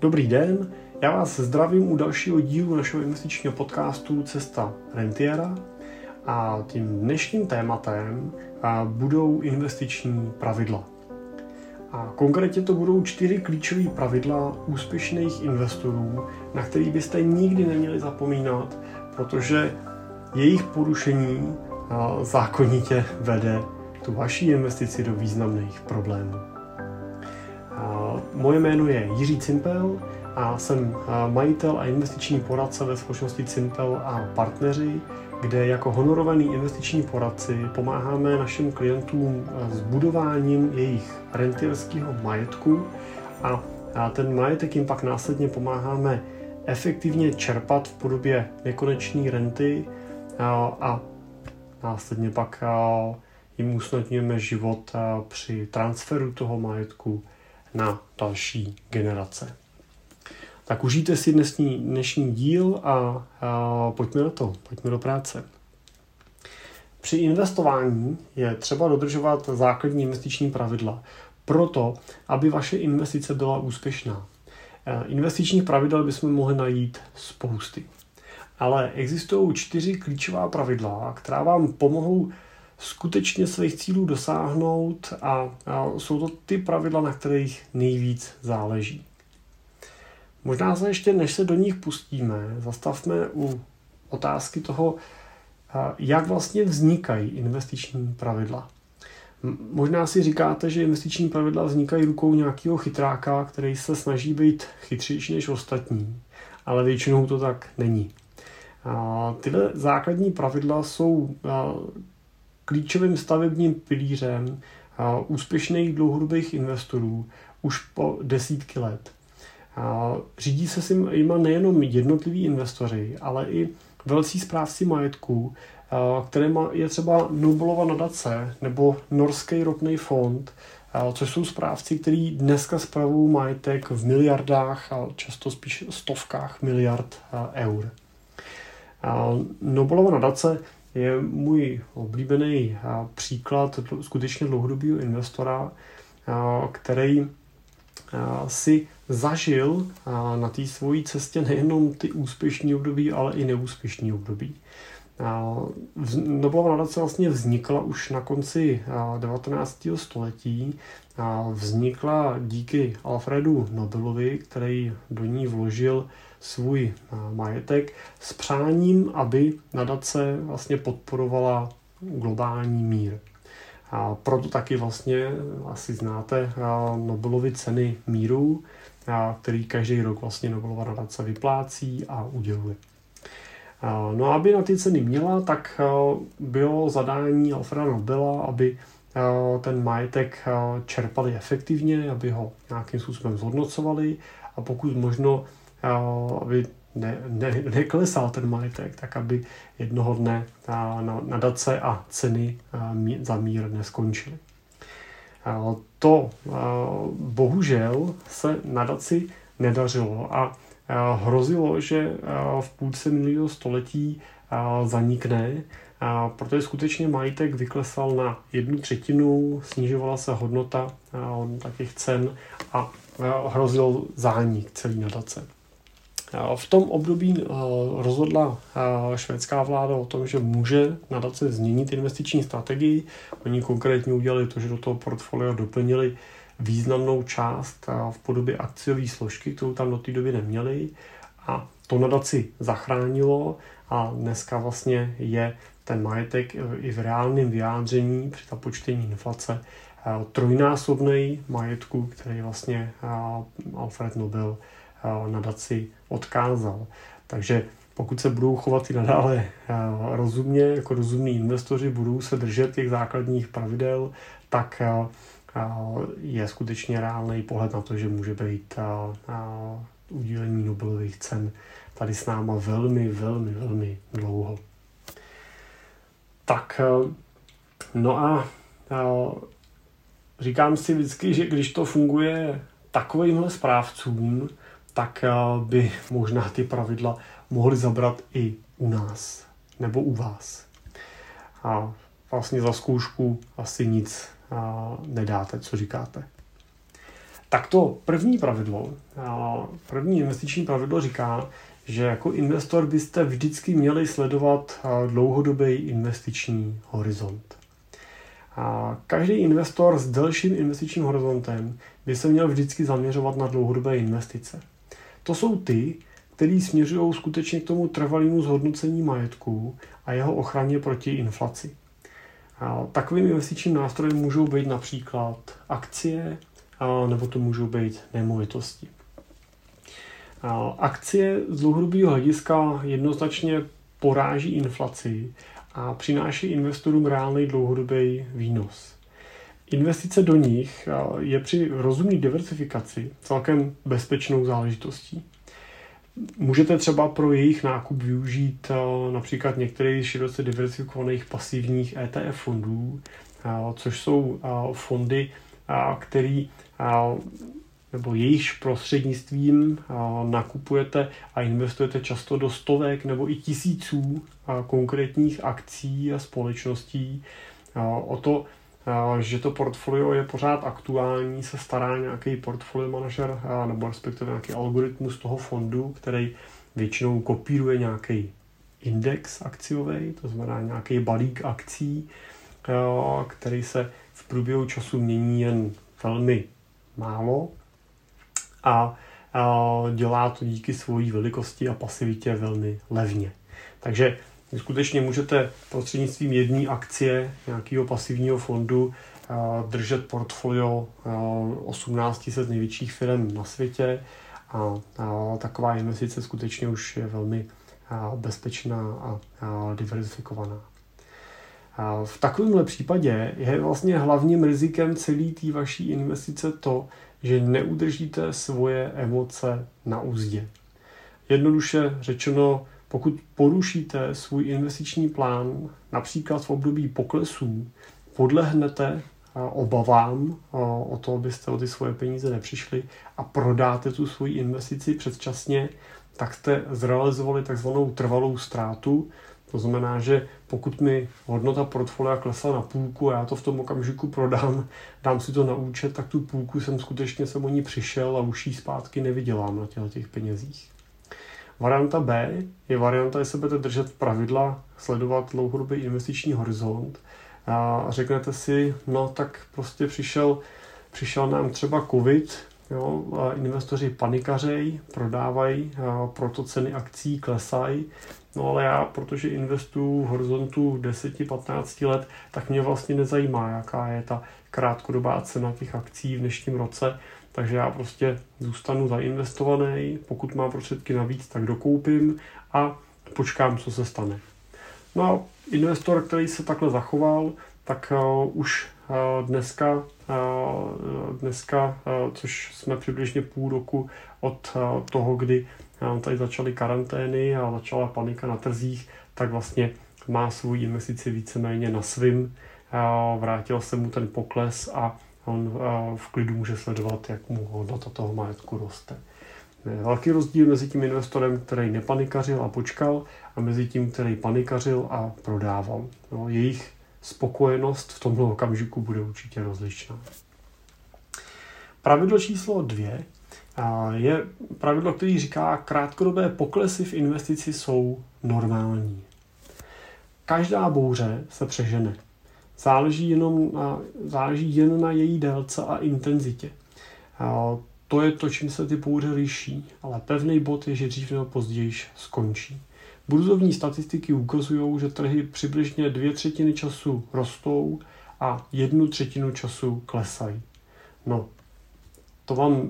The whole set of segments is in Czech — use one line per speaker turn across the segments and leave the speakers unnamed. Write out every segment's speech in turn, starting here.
Dobrý den, já vás zdravím u dalšího dílu našeho investičního podcastu Cesta rentiera a tím dnešním tématem budou investiční pravidla. A konkrétně to budou čtyři klíčové pravidla úspěšných investorů, na který byste nikdy neměli zapomínat, protože jejich porušení zákonitě vede tu vaší investici do významných problémů. Moje jméno je Jiří Cimpel a jsem majitel a investiční poradce ve společnosti Cimpel a partneři, kde jako honorovaný investiční poradci pomáháme našim klientům s budováním jejich rentierského majetku a ten majetek jim pak následně pomáháme efektivně čerpat v podobě nekonečné renty a následně pak jim usnadňujeme život při transferu toho majetku na další generace. Tak užijte si dnešní, dnešní díl a, a pojďme na to, pojďme do práce. Při investování je třeba dodržovat základní investiční pravidla, proto, aby vaše investice byla úspěšná. E, investičních pravidel bychom mohli najít spousty. Ale existují čtyři klíčová pravidla, která vám pomohou skutečně svých cílů dosáhnout a, jsou to ty pravidla, na kterých nejvíc záleží. Možná se ještě, než se do nich pustíme, zastavme u otázky toho, jak vlastně vznikají investiční pravidla. Možná si říkáte, že investiční pravidla vznikají rukou nějakého chytráka, který se snaží být chytřejší než ostatní, ale většinou to tak není. Tyhle základní pravidla jsou klíčovým stavebním pilířem úspěšných dlouhodobých investorů už po desítky let. Řídí se si jima nejenom jednotliví investoři, ale i velcí správci majetku, které je třeba Nobelova nadace nebo Norský ropný fond, což jsou správci, kteří dneska spravují majetek v miliardách a často spíš stovkách miliard eur. Nobelova nadace je můj oblíbený příklad skutečně dlouhodobého investora, který si zažil na té svojí cestě nejenom ty úspěšné období, ale i neúspěšné období. Nobelova nadace vlastně vznikla už na konci 19. století. Vznikla díky Alfredu Nobelovi, který do ní vložil svůj majetek s přáním, aby nadace vlastně podporovala globální mír. A proto taky vlastně asi znáte Nobelovy ceny míru, který každý rok vlastně Nobelova nadace vyplácí a uděluje. No a aby na ty ceny měla, tak bylo zadání Alfreda Nobela, aby ten majetek čerpali efektivně, aby ho nějakým způsobem zhodnocovali a pokud možno, aby ne, ne, neklesal ten majetek, tak aby jednoho dne nadace a ceny za mír neskončily. To bohužel se nadaci nedařilo a hrozilo, že v půlce minulého století zanikne, protože skutečně majetek vyklesal na jednu třetinu, snižovala se hodnota, hodnota těch cen a hrozil zánik celý nadace. V tom období eh, rozhodla eh, švédská vláda o tom, že může nadace změnit investiční strategii. Oni konkrétně udělali to, že do toho portfolia doplnili významnou část eh, v podobě akciové složky, kterou tam do té doby neměli. A to nadaci zachránilo a dneska vlastně je ten majetek i v reálném vyjádření při započtení inflace trojnásobný majetku, který vlastně Alfred Nobel nadaci odkázal. Takže pokud se budou chovat i nadále rozumně, jako rozumní investoři, budou se držet těch základních pravidel, tak je skutečně reálný pohled na to, že může být udílení Nobelových cen tady s náma velmi, velmi, velmi dlouho. Tak, no a říkám si vždycky, že když to funguje takovýmhle správcům, tak eh, by možná ty pravidla mohly zabrat i u nás nebo u vás. A vlastně za zkoušku asi nic eh, nedáte, co říkáte. Tak to první pravidlo, první investiční pravidlo říká, že jako investor byste vždycky měli sledovat dlouhodobý investiční horizont. Každý investor s delším investičním horizontem by se měl vždycky zaměřovat na dlouhodobé investice. To jsou ty, které směřují skutečně k tomu trvalému zhodnocení majetku a jeho ochraně proti inflaci. Takovým investičním nástrojem můžou být například akcie, nebo to můžou být nemovitosti. Akcie z dlouhodobého hlediska jednoznačně poráží inflaci a přináší investorům reálný dlouhodobý výnos. Investice do nich je při rozumné diversifikaci celkem bezpečnou záležitostí. Můžete třeba pro jejich nákup využít například některých široce diversifikovaných pasivních ETF fondů, což jsou fondy, které nebo jejichž prostřednictvím nakupujete a investujete často do stovek nebo i tisíců konkrétních akcí a společností. O to, že to portfolio je pořád aktuální, se stará nějaký portfolio manažer nebo respektive nějaký algoritmus toho fondu, který většinou kopíruje nějaký index akciový, to znamená nějaký balík akcí, který se v průběhu času mění jen velmi málo a dělá to díky svojí velikosti a pasivitě velmi levně. Takže skutečně můžete prostřednictvím jedné akcie nějakého pasivního fondu držet portfolio 1800 největších firm na světě a, taková investice skutečně už je velmi bezpečná a, diversifikovaná. v takovémhle případě je vlastně hlavním rizikem celé té vaší investice to, že neudržíte svoje emoce na úzdě. Jednoduše řečeno, pokud porušíte svůj investiční plán, například v období poklesů, podlehnete obavám o to, abyste o ty svoje peníze nepřišli a prodáte tu svoji investici předčasně, tak jste zrealizovali takzvanou trvalou ztrátu, to znamená, že pokud mi hodnota portfolia klesla na půlku a já to v tom okamžiku prodám, dám si to na účet, tak tu půlku jsem skutečně jsem o ní přišel a už jí zpátky nevydělám na těch penězích. Varianta B je varianta, jestli budete držet pravidla, sledovat dlouhodobý investiční horizont a řeknete si, no tak prostě přišel, přišel nám třeba covid, jo, a investoři panikařej, prodávají, proto ceny akcí klesají, No ale já, protože investuju v horizontu 10-15 let, tak mě vlastně nezajímá, jaká je ta krátkodobá cena těch akcí v dnešním roce, takže já prostě zůstanu zainvestovaný, pokud mám prostředky navíc, tak dokoupím a počkám, co se stane. No a investor, který se takhle zachoval, tak uh, už uh, dneska, uh, dneska uh, což jsme přibližně půl roku od uh, toho, kdy tady začaly karantény a začala panika na trzích, tak vlastně má svou investici víceméně na svým. Vrátil se mu ten pokles a on v klidu může sledovat, jak mu hodnota toho majetku roste. Velký rozdíl mezi tím investorem, který nepanikařil a počkal, a mezi tím, který panikařil a prodával. No, jejich spokojenost v tomto okamžiku bude určitě rozličná. Pravidlo číslo dvě je pravidlo, který říká, krátkodobé poklesy v investici jsou normální. Každá bouře se přežene. Záleží, jenom na, záleží jen na její délce a intenzitě. To je to, čím se ty bouře liší, ale pevný bod je, že dřív nebo později skončí. Burzovní statistiky ukazují, že trhy přibližně dvě třetiny času rostou a jednu třetinu času klesají. No, to vám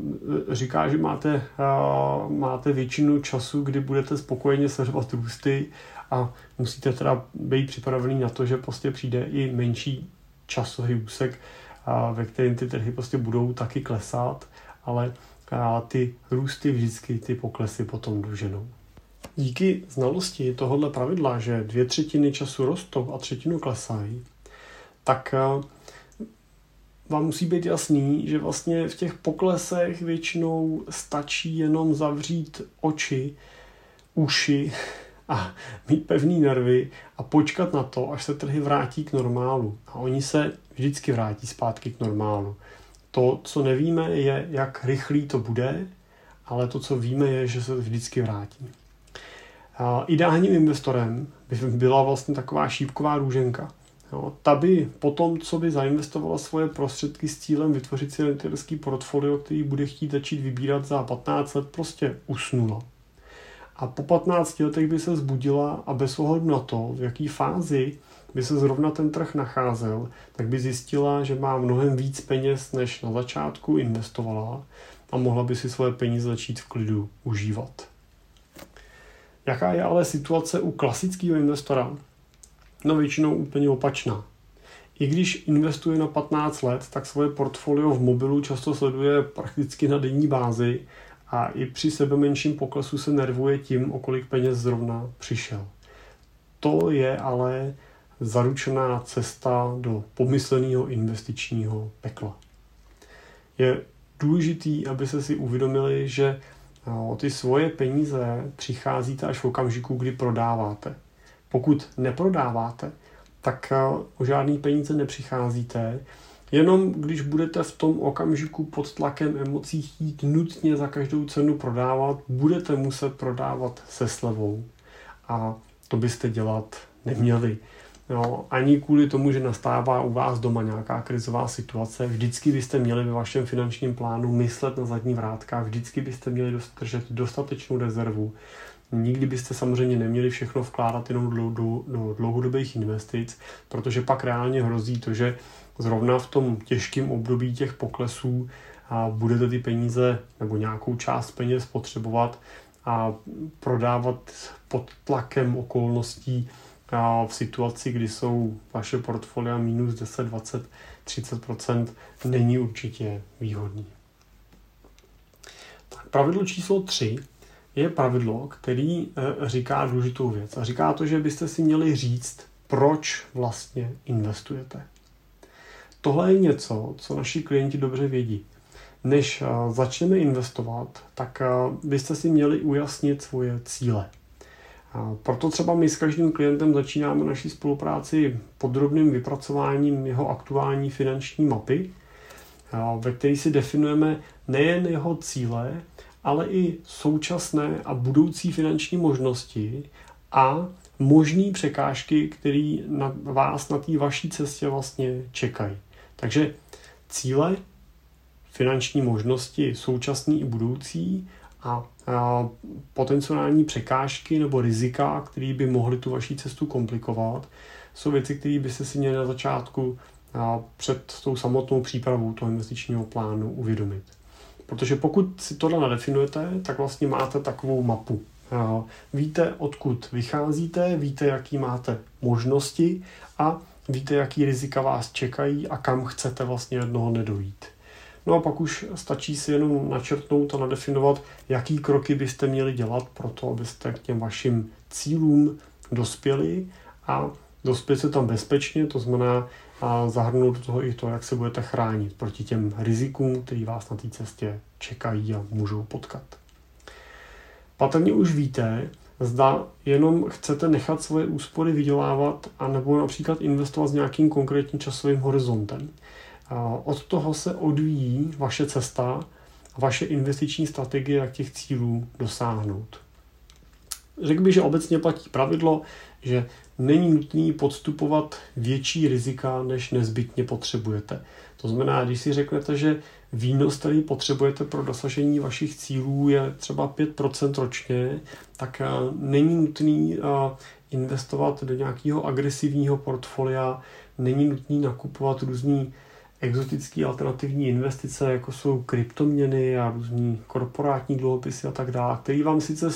eh, říká, že máte, uh, máte většinu času, kdy budete spokojeně sledovat růsty a musíte teda být připravený na to, že prostě přijde i menší časový úsek, uh, ve kterém ty trhy prostě budou taky klesat, ale ty růsty vždycky ty poklesy potom doženou. Díky znalosti tohohle pravidla, že dvě třetiny času rostou a třetinu klesají, tak vám musí být jasný, že vlastně v těch poklesech většinou stačí jenom zavřít oči, uši a mít pevný nervy a počkat na to, až se trhy vrátí k normálu. A oni se vždycky vrátí zpátky k normálu. To, co nevíme, je, jak rychlý to bude, ale to, co víme, je, že se vždycky vrátí. Ideálním investorem by byla vlastně taková šípková růženka. Jo, ta by po tom, co by zainvestovala svoje prostředky s cílem vytvořit si rentierský portfolio, který bude chtít začít vybírat za 15 let, prostě usnula. A po 15 letech by se zbudila a bez ohledu na to, v jaký fázi by se zrovna ten trh nacházel, tak by zjistila, že má mnohem víc peněz, než na začátku investovala a mohla by si svoje peníze začít v klidu užívat. Jaká je ale situace u klasického investora? No většinou úplně opačná. I když investuje na 15 let, tak svoje portfolio v mobilu často sleduje prakticky na denní bázi a i při sebe menším poklesu se nervuje tím, o kolik peněz zrovna přišel. To je ale zaručená cesta do pomysleného investičního pekla. Je důležitý, aby se si uvědomili, že o ty svoje peníze přicházíte až v okamžiku, kdy prodáváte. Pokud neprodáváte, tak o žádný peníze nepřicházíte, jenom když budete v tom okamžiku pod tlakem emocí chtít nutně za každou cenu prodávat, budete muset prodávat se slevou. A to byste dělat neměli. Jo, ani kvůli tomu, že nastává u vás doma nějaká krizová situace, vždycky byste měli ve vašem finančním plánu myslet na zadní vrátka, vždycky byste měli držet dostatečnou rezervu. Nikdy byste samozřejmě neměli všechno vkládat jenom do, do, do dlouhodobých investic, protože pak reálně hrozí to, že zrovna v tom těžkém období těch poklesů a budete ty peníze nebo nějakou část peněz potřebovat a prodávat pod tlakem okolností a v situaci, kdy jsou vaše portfolia minus 10, 20, 30% není určitě výhodný. Tak, pravidlo číslo 3 je pravidlo, který e, říká důležitou věc. A říká to, že byste si měli říct, proč vlastně investujete. Tohle je něco, co naši klienti dobře vědí. Než e, začneme investovat, tak e, byste si měli ujasnit svoje cíle. Proto třeba my s každým klientem začínáme naší spolupráci podrobným vypracováním jeho aktuální finanční mapy, ve které si definujeme nejen jeho cíle, ale i současné a budoucí finanční možnosti a možné překážky, které na vás na té vaší cestě vlastně čekají. Takže cíle, finanční možnosti současný i budoucí a, a potenciální překážky nebo rizika, které by mohly tu vaší cestu komplikovat, jsou věci, které byste si měli na začátku a před tou samotnou přípravou toho investičního plánu uvědomit. Protože pokud si tohle nadefinujete, tak vlastně máte takovou mapu. Víte, odkud vycházíte, víte, jaký máte možnosti a víte, jaký rizika vás čekají a kam chcete vlastně jednoho nedojít. No a pak už stačí si jenom načrtnout a nadefinovat, jaký kroky byste měli dělat pro to, abyste k těm vašim cílům dospěli a dospět se tam bezpečně, to znamená a zahrnout do toho i to, jak se budete chránit proti těm rizikům, které vás na té cestě čekají a můžou potkat. Patrně už víte, zda jenom chcete nechat svoje úspory vydělávat a nebo například investovat s nějakým konkrétním časovým horizontem. Od toho se odvíjí vaše cesta a vaše investiční strategie, jak těch cílů dosáhnout. Řekl bych, že obecně platí pravidlo, že není nutný podstupovat větší rizika, než nezbytně potřebujete. To znamená, když si řeknete, že výnos, který potřebujete pro dosažení vašich cílů, je třeba 5% ročně, tak eh, není nutný eh, investovat do nějakého agresivního portfolia, není nutný nakupovat různý exotické alternativní investice, jako jsou kryptoměny a různý korporátní dluhopisy a tak dále, které vám sice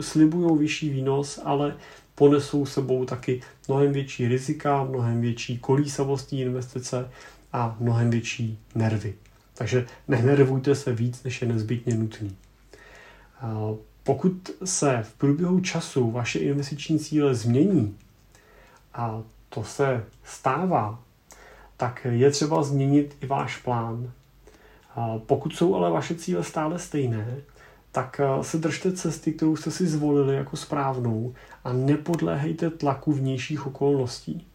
slibují vyšší výnos, ale ponesou sebou taky mnohem větší rizika, mnohem větší kolísavostní investice a mnohem větší nervy. Takže nenervujte se víc, než je nezbytně nutný. Pokud se v průběhu času vaše investiční cíle změní, a to se stává tak je třeba změnit i váš plán. Pokud jsou ale vaše cíle stále stejné, tak eh, se držte cesty, kterou jste si zvolili jako správnou a nepodléhejte tlaku vnějších okolností.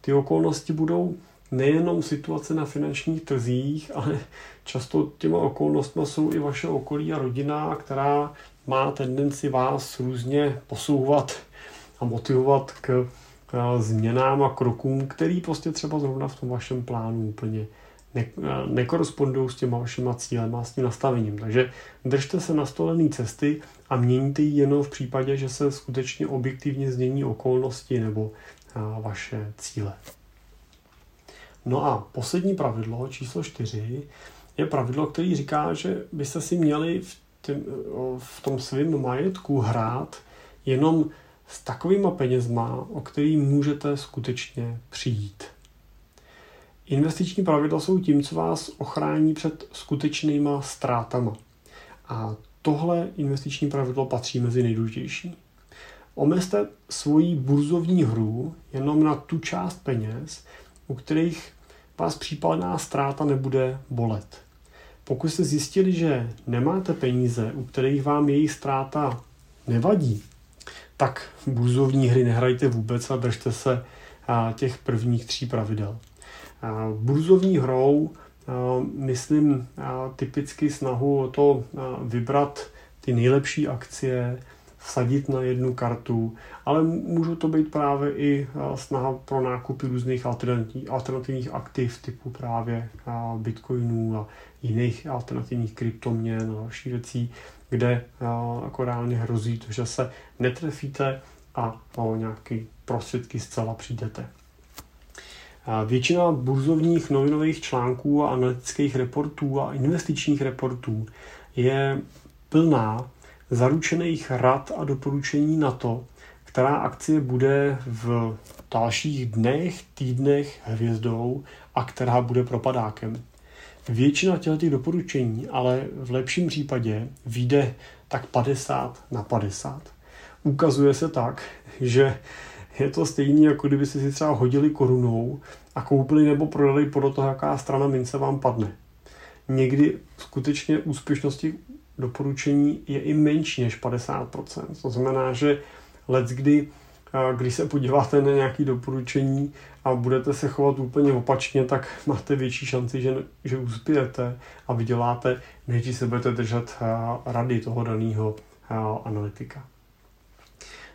Ty okolnosti budou nejenom situace na finančních trzích, ale často těma okolnostmi jsou i vaše okolí a rodina, která má tendenci vás různě posouvat a motivovat k změnám a krokům, který prostě třeba zrovna v tom vašem plánu úplně ne, nekorespondují s těma vašima cílem a s tím nastavením. Takže držte se nastolený cesty a měníte ji jenom v případě, že se skutečně objektivně změní okolnosti nebo vaše cíle. No a poslední pravidlo, číslo čtyři, je pravidlo, který říká, že byste si měli v, tým, v tom svém majetku hrát jenom s takovýma penězma, o který můžete skutečně přijít. Investiční pravidla jsou tím, co vás ochrání před skutečnýma ztrátama. A tohle investiční pravidlo patří mezi nejdůležitější. Omezte svoji burzovní hru jenom na tu část peněz, u kterých vás případná ztráta nebude bolet. Pokud jste zjistili, že nemáte peníze, u kterých vám její ztráta nevadí, tak burzovní hry nehrajte vůbec a držte se těch prvních tří pravidel. Burzovní hrou myslím typicky snahu o to vybrat ty nejlepší akcie, vsadit na jednu kartu, ale můžou to být právě i snaha pro nákupy různých alternativních aktiv typu právě bitcoinů a jiných alternativních kryptoměn a dalších věcí, kde jako reálně hrozí to, že se netrefíte a o nějaké prostředky zcela přijdete. Většina burzovních novinových článků a analytických reportů a investičních reportů je plná zaručených rad a doporučení na to, která akcie bude v dalších dnech, týdnech hvězdou a která bude propadákem. Většina těch doporučení ale v lepším případě vyjde tak 50 na 50. Ukazuje se tak, že je to stejné, jako kdyby si třeba hodili korunou a koupili nebo prodali podle toho, jaká strana mince vám padne. Někdy skutečně úspěšnosti doporučení je i menší než 50%. To znamená, že let kdy, když se podíváte na nějaké doporučení a budete se chovat úplně opačně, tak máte větší šanci, že, že uspějete a vyděláte, než když se budete držet rady toho daného analytika.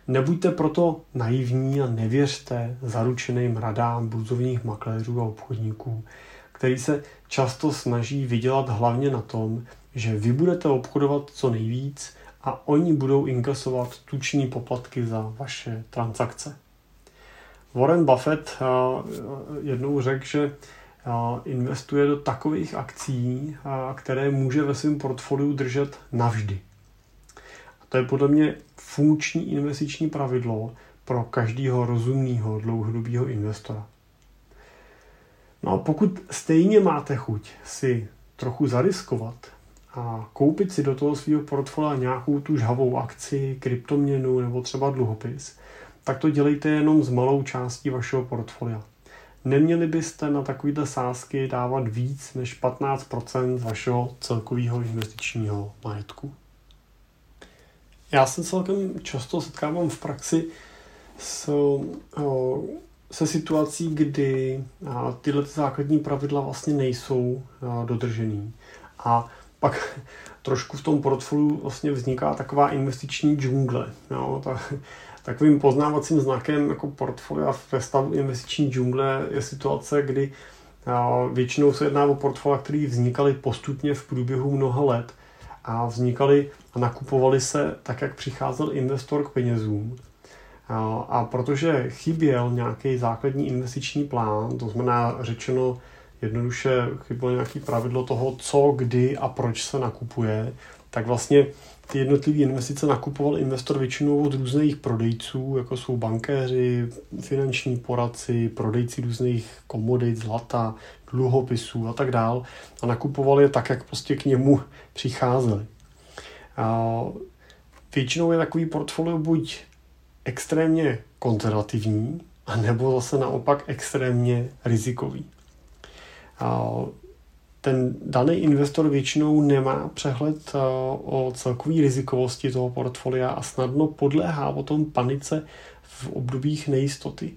Nebuďte proto naivní a nevěřte zaručeným radám burzovních makléřů a obchodníků, který se často snaží vydělat hlavně na tom, že vy budete obchodovat co nejvíc a oni budou inkasovat tuční poplatky za vaše transakce. Warren Buffett eh, jednou řekl, že eh, investuje do takových akcí, eh, které může ve svém portfoliu držet navždy. To je podle mě funkční investiční pravidlo pro každého rozumného dlouhodobého investora. No a pokud stejně máte chuť si trochu zariskovat a koupit si do toho svého portfolia nějakou tu žhavou akci, kryptoměnu nebo třeba dluhopis, tak to dělejte jenom s malou částí vašeho portfolia. Neměli byste na takovéhle sázky dávat víc než 15% vašeho celkového investičního majetku. Já se celkem často setkávám v praxi s, se situací, kdy tyhle základní pravidla vlastně nejsou dodržený. A pak trošku v tom portfoliu vlastně vzniká taková investiční džungle. Jo? Tak, takovým poznávacím znakem jako portfolia ve stavu investiční džungle je situace, kdy většinou se jedná o portfolia, které vznikaly postupně v průběhu mnoha let a vznikaly a nakupovaly se tak, jak přicházel investor k penězům. A, protože chyběl nějaký základní investiční plán, to znamená řečeno jednoduše chybělo nějaké pravidlo toho, co, kdy a proč se nakupuje, tak vlastně ty jednotlivé investice nakupoval investor většinou od různých prodejců, jako jsou bankéři, finanční poradci, prodejci různých komodit, zlata, dluhopisů a tak dál a nakupoval je tak, jak prostě k němu přicházeli. A většinou je takový portfolio buď extrémně konzervativní, anebo zase naopak extrémně rizikový. A ten daný investor většinou nemá přehled o celkové rizikovosti toho portfolia a snadno podléhá o tom panice v obdobích nejistoty.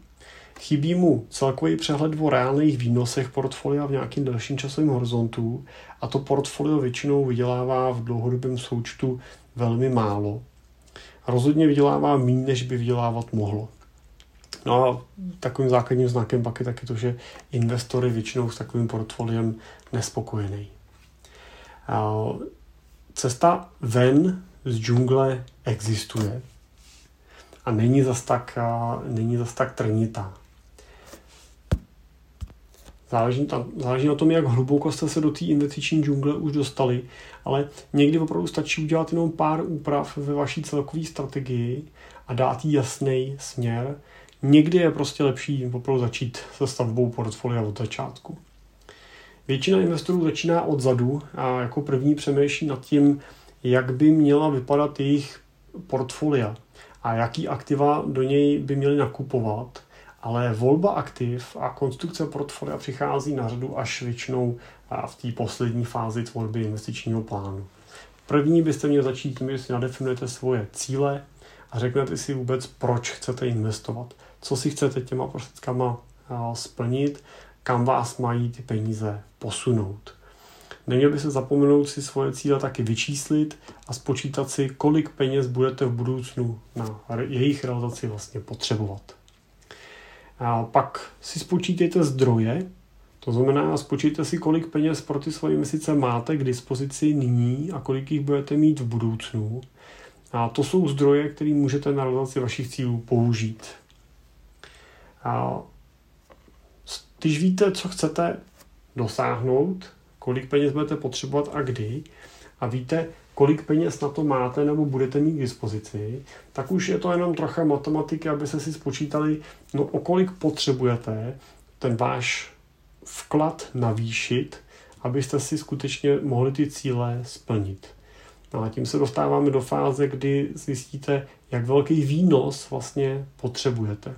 Chybí mu celkový přehled o reálných výnosech portfolia v nějakým delším časovém horizontu a to portfolio většinou vydělává v dlouhodobém součtu velmi málo. Rozhodně vydělává méně, než by vydělávat mohlo. No a takovým základním znakem pak je taky to, že investory většinou s takovým portfoliem nespokojený. Cesta ven z džungle existuje a není zas tak, není zas tak trnitá. Záleží, tam, záleží na tom, jak hluboko jste se do té investiční džungle už dostali, ale někdy opravdu stačí udělat jenom pár úprav ve vaší celkové strategii a dát jí jasný směr. Někdy je prostě lepší opravdu začít se stavbou portfolia od začátku. Většina investorů začíná odzadu a jako první přemýšlí nad tím, jak by měla vypadat jejich portfolia a jaký aktiva do něj by měli nakupovat. Ale volba aktiv a konstrukce portfolia přichází na řadu až většinou v té poslední fázi tvorby investičního plánu. První byste měli začít tím, že si nadefinujete svoje cíle a řeknete si vůbec, proč chcete investovat, co si chcete těma prostředkama splnit, kam vás mají ty peníze posunout. Neměl by se zapomenout si svoje cíle taky vyčíslit a spočítat si, kolik peněz budete v budoucnu na jejich realizaci vlastně potřebovat. A pak si spočítejte zdroje, to znamená, spočítejte si, kolik peněz pro ty svoje měsíce máte k dispozici nyní a kolik jich budete mít v budoucnu. A to jsou zdroje, které můžete na realizaci vašich cílů použít. A když víte, co chcete dosáhnout, kolik peněz budete potřebovat a kdy, a víte, kolik peněz na to máte nebo budete mít k dispozici, tak už je to jenom trocha matematiky, aby se si spočítali, no o kolik potřebujete ten váš vklad navýšit, abyste si skutečně mohli ty cíle splnit. No a tím se dostáváme do fáze, kdy zjistíte, jak velký výnos vlastně potřebujete.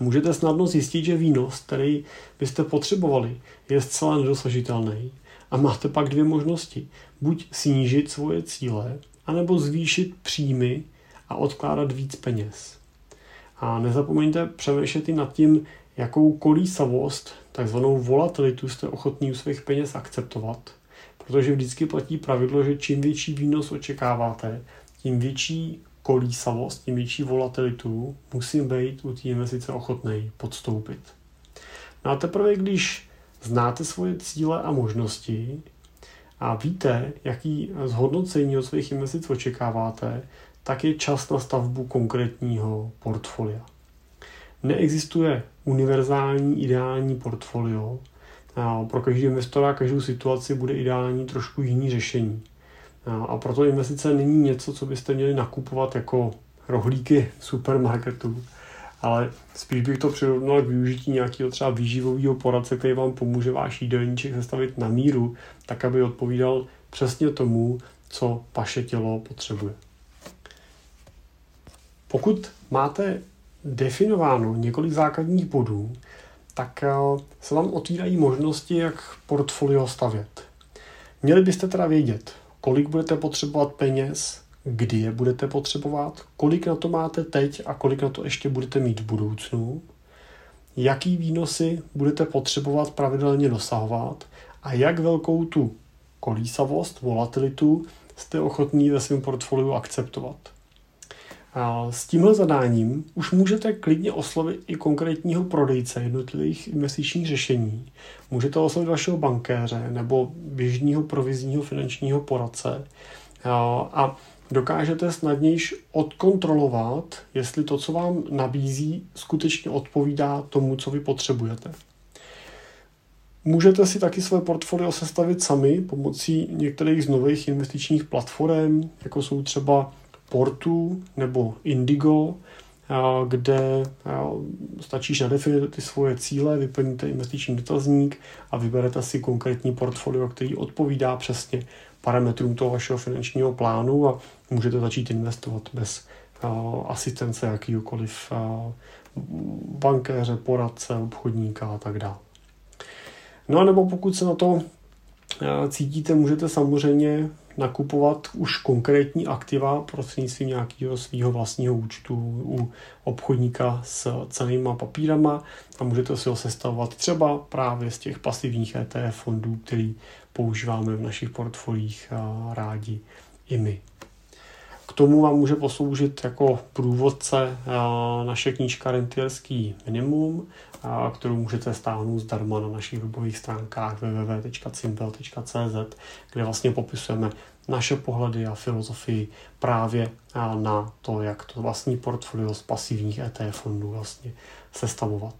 Můžete snadno zjistit, že výnos, který byste potřebovali, je zcela nedosažitelný a máte pak dvě možnosti. Buď snížit svoje cíle, anebo zvýšit příjmy a odkládat víc peněz. A nezapomeňte přemýšlet i nad tím, jakou kolísavost, takzvanou volatilitu jste ochotní u svých peněz akceptovat. Protože vždycky platí pravidlo, že čím větší výnos očekáváte, tím větší kolísavost, tím větší volatilitu musím být u té investice ochotnej podstoupit. No a teprve, když znáte svoje cíle a možnosti a víte, jaký zhodnocení od svých investic očekáváte, tak je čas na stavbu konkrétního portfolia. Neexistuje univerzální ideální portfolio. Pro každý investora každou situaci bude ideální trošku jiný řešení. A proto investice není něco, co byste měli nakupovat jako rohlíky v supermarketu, ale spíš bych to přirovnal k využití nějakého třeba výživového poradce, který vám pomůže váš jídelníček sestavit na míru, tak aby odpovídal přesně tomu, co vaše tělo potřebuje. Pokud máte definováno několik základních bodů, tak eh, se vám otvírají možnosti, jak portfolio stavět. Měli byste teda vědět, kolik budete potřebovat peněz, kdy je budete potřebovat, kolik na to máte teď a kolik na to ještě budete mít v budoucnu, jaký výnosy budete potřebovat pravidelně dosahovat a jak velkou tu kolísavost, volatilitu jste ochotní ve svém portfoliu akceptovat. A s tímhle zadáním už můžete klidně oslovit i konkrétního prodejce jednotlivých investičních řešení. Můžete oslovit vašeho bankéře nebo běžného provizního finančního poradce a dokážete snadnější odkontrolovat, jestli to, co vám nabízí, skutečně odpovídá tomu, co vy potřebujete. Můžete si taky své portfolio sestavit sami pomocí některých z nových investičních platform, jako jsou třeba Portu nebo Indigo, kde stačíš nadefinovat ty svoje cíle, vyplníte investiční dotazník a vyberete si konkrétní portfolio, který odpovídá přesně parametrům toho vašeho finančního plánu a můžete začít investovat bez asistence jakýkoliv bankéře, poradce, obchodníka a tak dále. No a nebo pokud se na to cítíte, můžete samozřejmě nakupovat už konkrétní aktiva prostřednictvím nějakého svého vlastního účtu u obchodníka s cenými papírama a můžete si ho sestavovat třeba právě z těch pasivních ETF fondů, který používáme v našich portfolích rádi i my. K tomu vám může posloužit jako průvodce naše knížka Rentierský minimum, kterou můžete stáhnout zdarma na našich webových stránkách www.cimpel.cz, kde vlastně popisujeme naše pohledy a filozofii právě na to, jak to vlastní portfolio z pasivních ETF fondů vlastně sestavovat.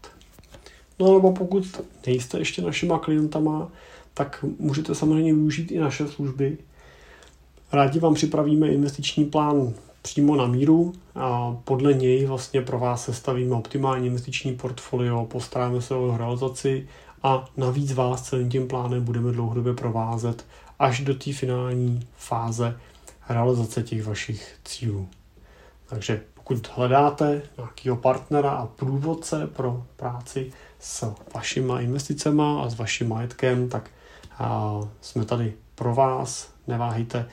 No nebo pokud nejste ještě našima klientama, tak můžete samozřejmě využít i naše služby. Rádi vám připravíme investiční plán přímo na míru a podle něj vlastně pro vás sestavíme optimální investiční portfolio, postaráme se o realizaci a navíc vás celým tím plánem budeme dlouhodobě provázet až do té finální fáze realizace těch vašich cílů. Takže pokud hledáte nějakého partnera a průvodce pro práci s vašima investicemi a s vaším majetkem, tak jsme tady pro vás. Neváhejte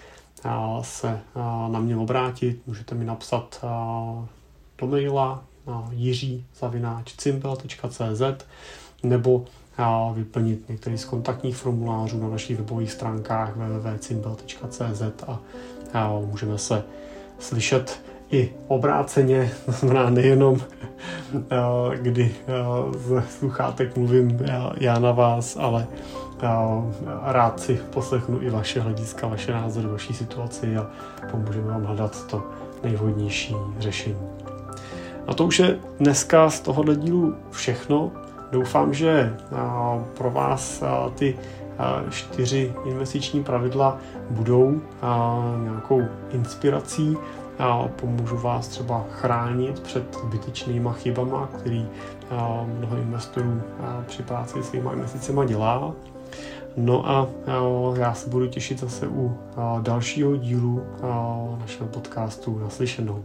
se na mě obrátit, můžete mi napsat do maila na jiří.cimpel.cz nebo vyplnit některý z kontaktních formulářů na našich webových stránkách www.cimbel.cz a můžeme se slyšet i obráceně, to znamená nejenom, kdy z sluchátek mluvím já na vás, ale rád si poslechnu i vaše hlediska, vaše názory, vaší situaci a pomůžeme vám hledat to nejvhodnější řešení. A to už je dneska z tohohle dílu všechno. Doufám, že pro vás ty čtyři investiční pravidla budou nějakou inspirací pomůžu vás třeba chránit před zbytečnýma chybama, který mnoho investorů při práci s svýma investicemi dělá. No a já se budu těšit zase u dalšího dílu našeho podcastu Naslyšenou.